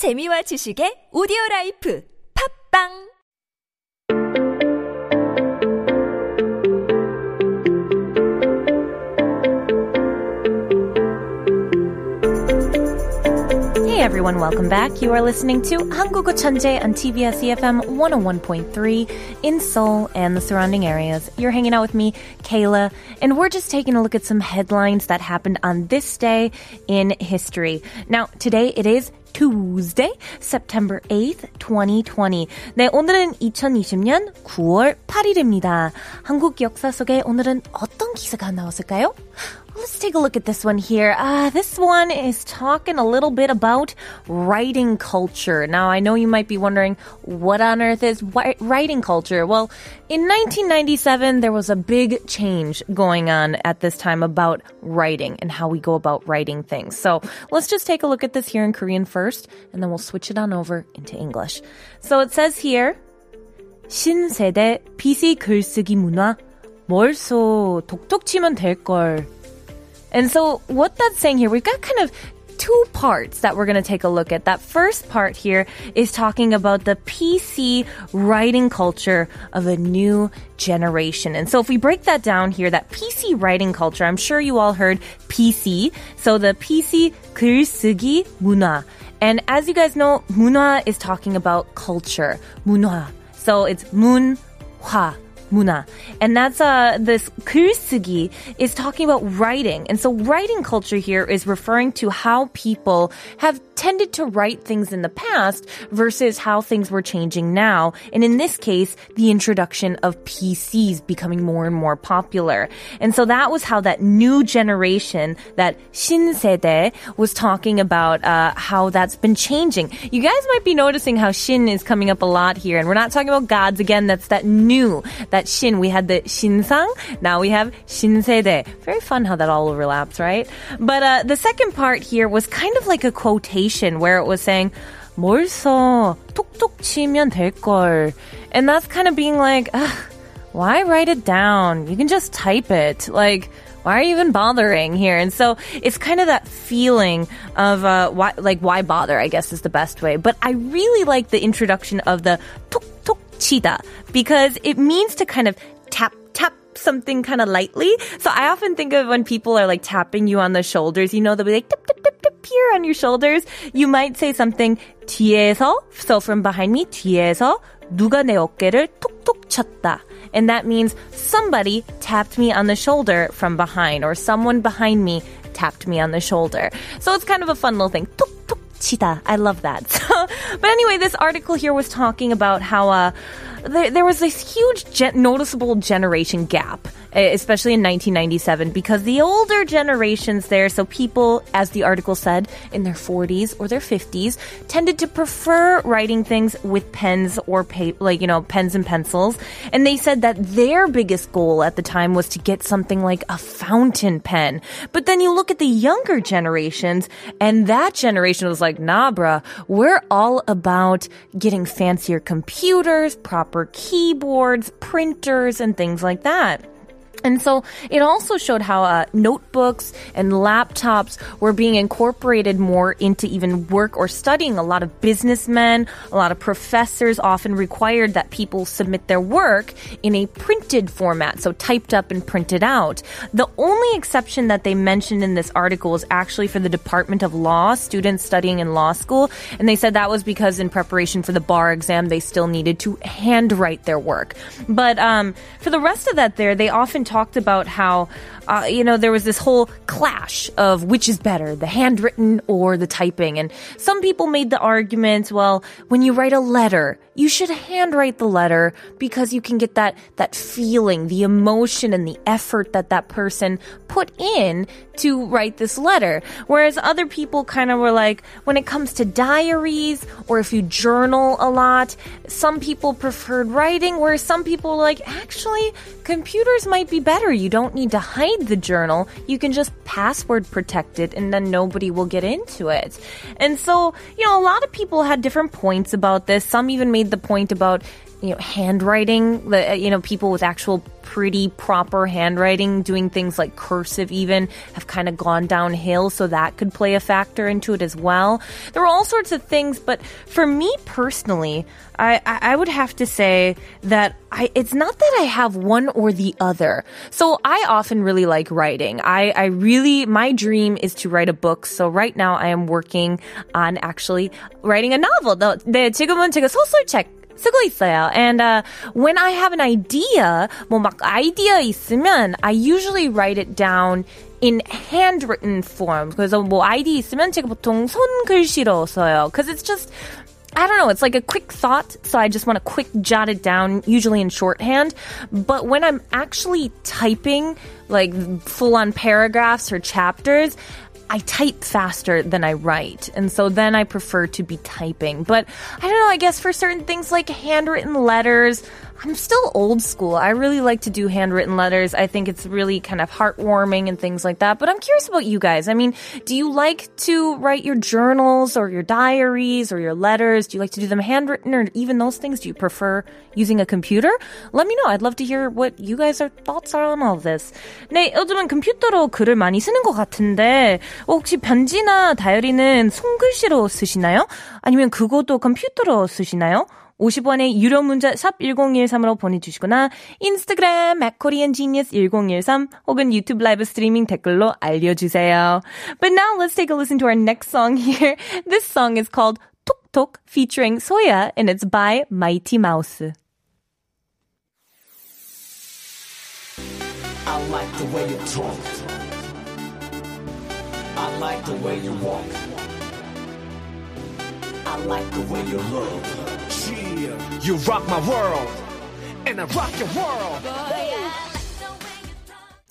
재미와 지식의 오디오 라이프. 팝빵 Hey everyone, welcome back. You are listening to 한국어 천재 on TBS EFM 101.3 in Seoul and the surrounding areas. You're hanging out with me, Kayla, and we're just taking a look at some headlines that happened on this day in history. Now, today it is Tuesday, September 8th, 2020. 네, 오늘은 2020년 9월 8일입니다. 한국 역사 속에 오늘은 어떤 기사가 나왔을까요? Let's take a look at this one here. Uh, this one is talking a little bit about writing culture. Now, I know you might be wondering, what on earth is wi- writing culture? Well, in 1997, there was a big change going on at this time about writing and how we go about writing things. So let's just take a look at this here in Korean first, and then we'll switch it on over into English. So it says here, 신세대 PC 글쓰기 문화, 뭘써 톡톡 치면 될걸. And so what that's saying here, we've got kind of two parts that we're going to take a look at. That first part here is talking about the PC writing culture of a new generation. And so if we break that down here, that PC writing culture, I'm sure you all heard PC. So the PC 글쓰기 문화. And as you guys know, 문화 is talking about culture. 문화. So it's 문화. 문화. And that's uh this 글쓰기 is talking about writing. And so writing culture here is referring to how people have tended to write things in the past versus how things were changing now. And in this case, the introduction of PCs becoming more and more popular. And so that was how that new generation, that 신세대, was talking about uh, how that's been changing. You guys might be noticing how shin is coming up a lot here. And we're not talking about gods again. That's that new, that shin. We had the 신상. Now we have 신세대. Very fun how that all overlaps, right? But uh, the second part here was kind of like a quotation where it was saying, 뭘 써? 톡톡 치면 될걸. And that's kind of being like, Ugh, why write it down? You can just type it. Like, why are you even bothering here? And so it's kind of that feeling of uh, why, like, why bother? I guess is the best way. But I really like the introduction of the 톡 톡 치다 because it means to kind of tap tap something kind of lightly. So I often think of when people are like tapping you on the shoulders, you know, they'll be like tip tip tip tip here on your shoulders. You might say something 뒤에서, so from behind me, 뒤에서 누가 내 어깨를 톡톡 쳤다. And that means somebody tapped me on the shoulder from behind, or someone behind me tapped me on the shoulder. So it's kind of a fun little thing. 톡 톡 치다. I love that. So, but anyway, this article here was talking about how uh, there, there was this huge gen- noticeable generation gap, Eh, especially in 1997, because the older generations there, so people, as the article said, in their 40s or their 50s, tended to prefer writing things with pens or pa- like you know pens and pencils, and they said that their biggest goal at the time was to get something like a fountain pen. But then you look at the younger generations, and that generation was like, nah, bruh, we're all about getting fancier computers, proper keyboards, printers, and things like that. And so it also showed how uh, notebooks and laptops were being incorporated more into even work or studying. A lot of businessmen, a lot of professors often required that people submit their work in a printed format, so typed up and printed out. The only exception that they mentioned in this article was actually for the Department of Law, students studying in law school. And they said that was because in preparation for the bar exam, they still needed to handwrite their work. But um, for the rest of that, there, they often talked about how, uh, you know, there was this whole clash of which is better, the handwritten or the typing. And some people made the argument, well, when you write a letter, you should handwrite the letter because you can get that, that feeling, the emotion and the effort that that person put in to write this letter. Whereas other people kind of were like, when it comes to diaries or if you journal a lot, some people preferred writing, whereas some people were like, actually, computers might be better. You don't need to hide the journal. You can just password protect it and then nobody will get into it. And so, you know, a lot of people had different points about this. Some even made the point about you know handwriting the you know people with actual pretty proper handwriting, doing things like cursive even, have kind of gone downhill. So that could play a factor into it as well. There were all sorts of things, but for me personally, I, I would have to say that I, it's not that I have one or the other. So I often really like writing. I, I really, my dream is to write a book. So right now I am working on actually writing a novel. 네, 지금은 제가 소설책 쓰고 있어요. And uh, when I have an idea, 뭐막 아이디어 있으면 I usually write it down in handwritten form. 그래서 뭐 아이디 있으면 제가 보통 손글씨로 써요. Because it's just I don't know, it's like a quick thought, so I just want to quick jot it down, usually in shorthand. But when I'm actually typing, like full on paragraphs or chapters, I type faster than I write. And so then I prefer to be typing. But I don't know, I guess for certain things like handwritten letters, I'm still old school. I really like to do handwritten letters. I think it's really kind of heartwarming and things like that. But I'm curious about you guys. I mean, do you like to write your journals or your diaries or your letters? Do you like to do them handwritten or even those things? Do you prefer using a computer? Let me know. I'd love to hear what you guys' are, thoughts are on all of this. 네, 요즘은 컴퓨터로 글을 많이 쓰는 것 같은데 혹시 편지나 다이어리는 손글씨로 쓰시나요? 아니면 그것도 컴퓨터로 쓰시나요? 50원의 유료 문자 샵 1013으로 보내주시거나 인스타그램 혹은 유튜브 라이브 스트리밍 댓글로 알려주세요. But now let's take a listen to our next song here. This song is called Tok Tok featuring Soya and it's by Mighty Mouth. I like the way you talk. I like the way you walk. I like the way you look. Yeah, you rock my world, and I rock your world.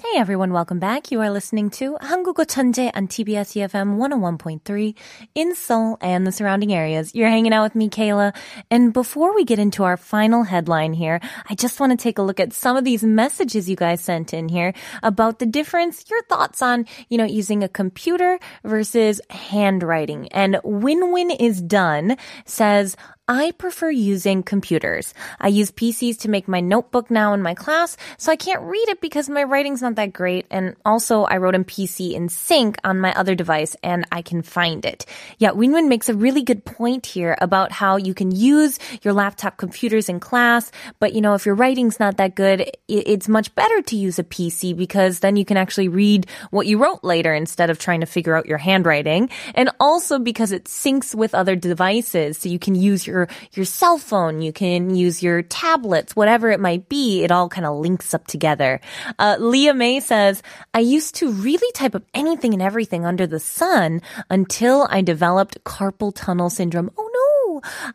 Hey everyone, welcome back. You are listening to 한국어 천재 on TBS EFM 101.3 in Seoul and the surrounding areas. You're hanging out with me, Kayla. And before we get into our final headline here, I just want to take a look at some of these messages you guys sent in here about the difference, your thoughts on, you know, using a computer versus handwriting. And Win Win is done says, I prefer using computers. I use PCs to make my notebook now in my class, so I can't read it because my writing's not that great. And also, I wrote in PC in sync on my other device and I can find it. Yeah, Winwin makes a really good point here about how you can use your laptop computers in class, but you know, if your writing's not that good, it's much better to use a PC because then you can actually read what you wrote later instead of trying to figure out your handwriting. And also because it syncs with other devices, so you can use your your your cell phone, you can use your tablets, whatever it might be. It all kind of links up together. Uh, Leah May says, "I used to really type up anything and everything under the sun until I developed carpal tunnel syndrome." Oh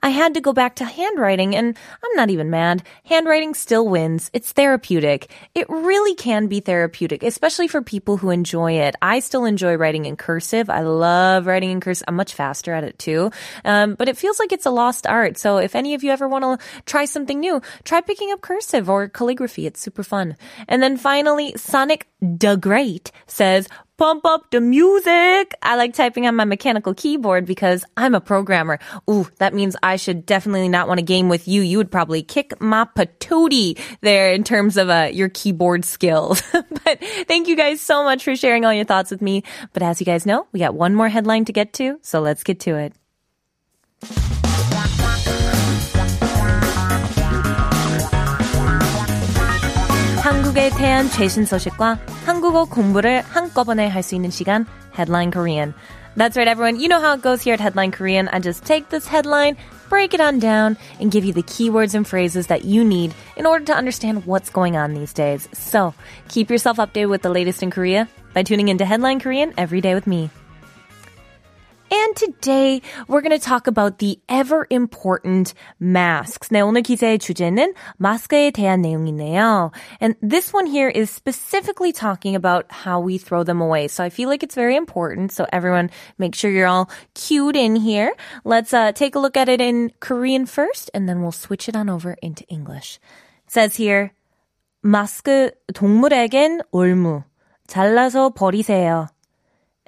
I had to go back to handwriting and I'm not even mad. Handwriting still wins. It's therapeutic. It really can be therapeutic, especially for people who enjoy it. I still enjoy writing in cursive. I love writing in cursive. I'm much faster at it too. Um, but it feels like it's a lost art. So if any of you ever want to try something new, try picking up cursive or calligraphy. It's super fun. And then finally, Sonic the Great says, pump up the music. I like typing on my mechanical keyboard because I'm a programmer. Ooh, that means I should definitely not want to game with you. You would probably kick my patootie there in terms of uh, your keyboard skills. but thank you guys so much for sharing all your thoughts with me. But as you guys know, we got one more headline to get to, so let's get to it. 한국에 대한 최신 소식과 한국어 공부를 한꺼번에 할 수 있는 시간 Headline Korean. That's right, everyone. You know how it goes here at Headline Korean. I just take this headline, break it on down, and give you the keywords and phrases that you need in order to understand what's going on these days. So, keep yourself updated with the latest in Korea by tuning into Headline Korean every day with me. And today we're going to talk about the ever important masks. 네, 오늘 기사의 주제는 마스크에 대한 내용이네요. And this one here is specifically talking about how we throw them away. So I feel like it's very important. So everyone make sure you're all cued in here. Let's uh, take a look at it in Korean first and then we'll switch it on over into English. It says here 마스크 동물에겐 올무 잘라서 버리세요.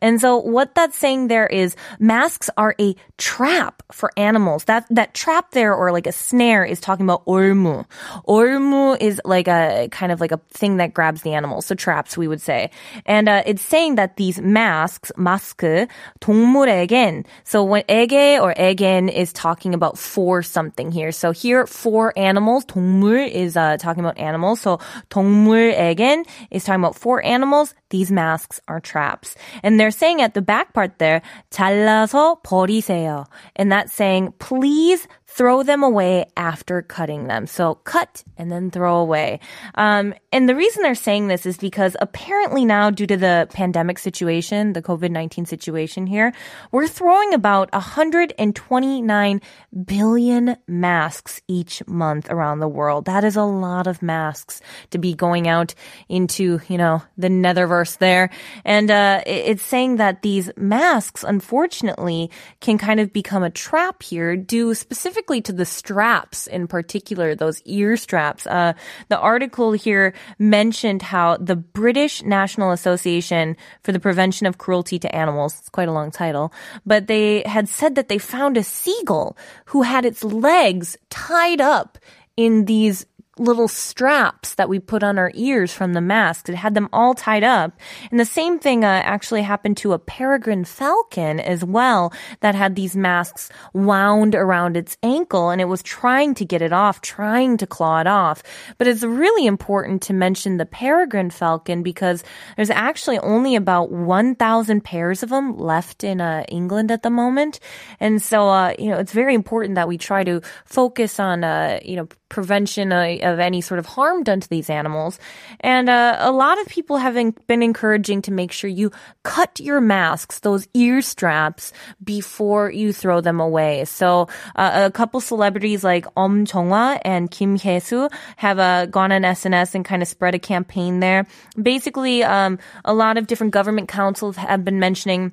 And so what that's saying there is masks are a trap for animals. That that trap there or like a snare is talking about ormu. Ormu is like a kind of like a thing that grabs the animals. So traps we would say. And uh, it's saying that these masks, 마스크, 동물에겐. So when 에게 or 에겐 is talking about for something here. So here for animals, 동물 is uh, talking about animals. So 동물에겐 is talking about for animals. These masks are traps. And they're saying at the back part there, 잘라서 버리세요. And that's saying, please throw them away after cutting them. So cut and then throw away. Um, and the reason they're saying this is because apparently now, due to the pandemic situation, the COVID 19 situation here, we're throwing about 129 billion masks each month around the world. That is a lot of masks to be going out into, you know, the netherverse there. And uh, it's saying that these masks, unfortunately, can kind of become a trap here due specifically specifically to the straps in particular, those ear straps. Uh, the article here mentioned how the British National Association for the Prevention of Cruelty to Animals, it's quite a long title, but they had said that they found a seagull who had its legs tied up in these little straps that we put on our ears from the mask. It had them all tied up. And the same thing uh, actually happened to a peregrine falcon as well that had these masks wound around its ankle and it was trying to get it off, trying to claw it off. But it's really important to mention the peregrine falcon because there's actually only about 1,000 pairs of them left in uh, England at the moment. And so, uh, you know, it's very important that we try to focus on, uh, you know, prevention of any sort of harm done to these animals. And uh, a lot of people have been encouraging to make sure you cut your masks, those ear straps, before you throw them away. So uh, a couple celebrities like Om Jong-hwa and Kim Hye-soo have uh, gone on SNS and kind of spread a campaign there. Basically, um, a lot of different government councils have been mentioning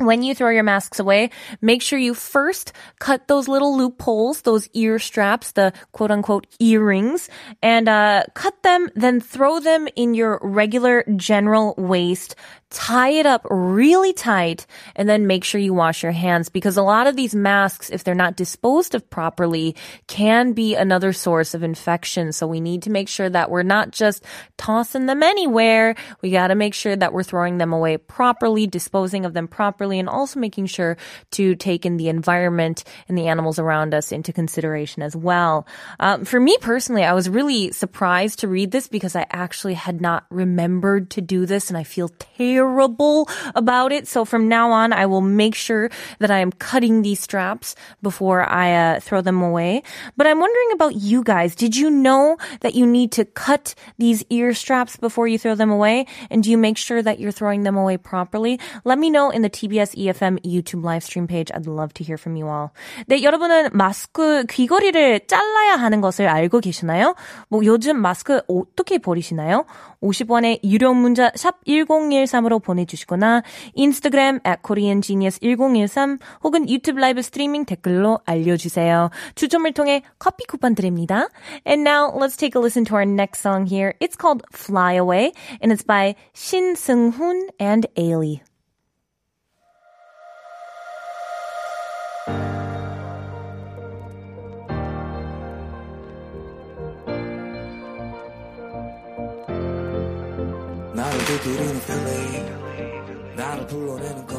when you throw your masks away, make sure you first cut those little loopholes, those ear straps, the quote unquote earrings, and uh, cut them, then throw them in your regular general waste tie it up really tight and then make sure you wash your hands because a lot of these masks, if they're not disposed of properly, can be another source of infection. So we need to make sure that we're not just tossing them anywhere. We got to make sure that we're throwing them away properly, disposing of them properly, and also making sure to take in the environment and the animals around us into consideration as well. Um, for me personally, I was really surprised to read this because I actually had not remembered to do this and I feel terrible terrible about it. So from now on, I will make sure that I am cutting these straps before I uh, throw them away. But I'm wondering about you guys. Did you know that you need to cut these ear straps before you throw them away? And do you make sure that you're throwing them away properly? Let me know in the TBS EFM YouTube live stream page. I'd love to hear from you all. 네, 여러분은 마스크 귀걸이를 잘라야 하는 것을 알고 계시나요? 뭐 요즘 마스크 어떻게 버리시나요? 50원의 유료 문자 샵 1013으로 보내주시거나 인스타그램 at koreangenius1013 혹은 유튜브 라이브 스트리밍 댓글로 알려주세요. 추첨을 통해 커피 쿠폰 드립니다. And now let's take a listen to our next song here. It's called Fly Away and it's by Shin Seung-hoon and Ailey. 나를 불러내는 거리 어렴풋이